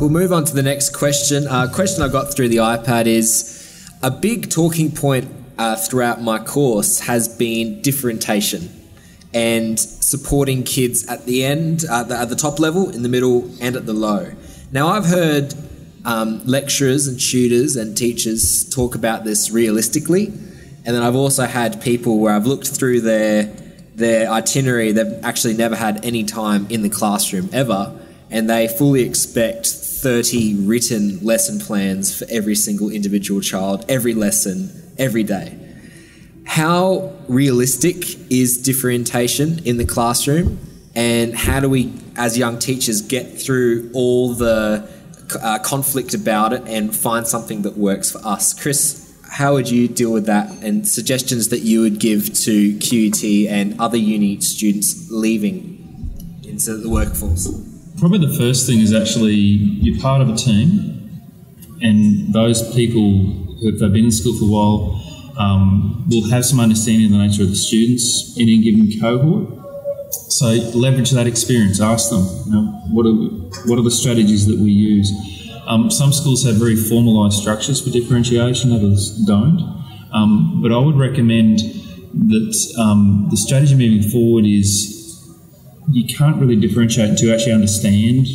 We'll move on to the next question. Uh, question I got through the iPad is a big talking point uh, throughout my course has been differentiation and supporting kids at the end, uh, the, at the top level, in the middle, and at the low. Now, I've heard um, lecturers and tutors and teachers talk about this realistically, and then I've also had people where I've looked through their their itinerary. They've actually never had any time in the classroom ever, and they fully expect 30 written lesson plans for every single individual child, every lesson, every day. How realistic is differentiation in the classroom? And how do we, as young teachers, get through all the uh, conflict about it and find something that works for us? Chris, how would you deal with that and suggestions that you would give to QUT and other uni students leaving into the workforce? Probably the first thing is actually you're part of a team, and those people who have been in school for a while um, will have some understanding of the nature of the students in a given cohort. So leverage that experience. Ask them, you know, what are what are the strategies that we use? Um, some schools have very formalised structures for differentiation, others don't. Um, but I would recommend that um, the strategy moving forward is you can't really differentiate to actually understand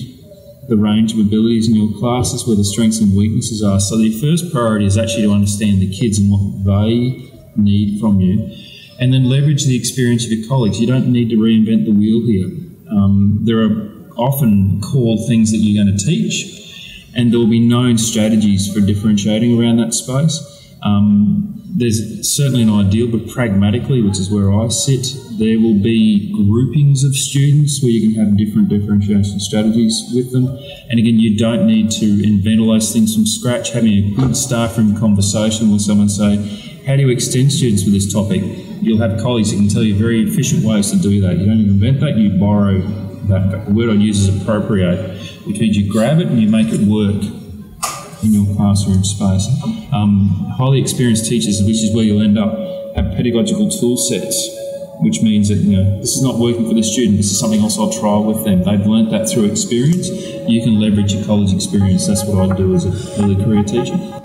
the range of abilities in your classes, where the strengths and weaknesses are. So the first priority is actually to understand the kids and what they need from you, and then leverage the experience of your colleagues. You don't need to reinvent the wheel here. Um, there are often core things that you're going to teach, and there will be known strategies for differentiating around that space. Um, there's certainly an ideal, but pragmatically, which is where I sit, there will be groupings of students where you can have different differentiation strategies with them. And again, you don't need to invent all those things from scratch. Having a good staff room conversation with someone say, how do you extend students with this topic? You'll have colleagues that can tell you very efficient ways to do that. You don't invent that, you borrow that. The word I'd use is appropriate, which means you grab it and you make it work in your classroom space. Um, highly experienced teachers, which is where you'll end up, have pedagogical tool sets, which means that you know this is not working for the student. This is something else I'll try with them. They've learnt that through experience. You can leverage your college experience. That's what I do as a early career teacher.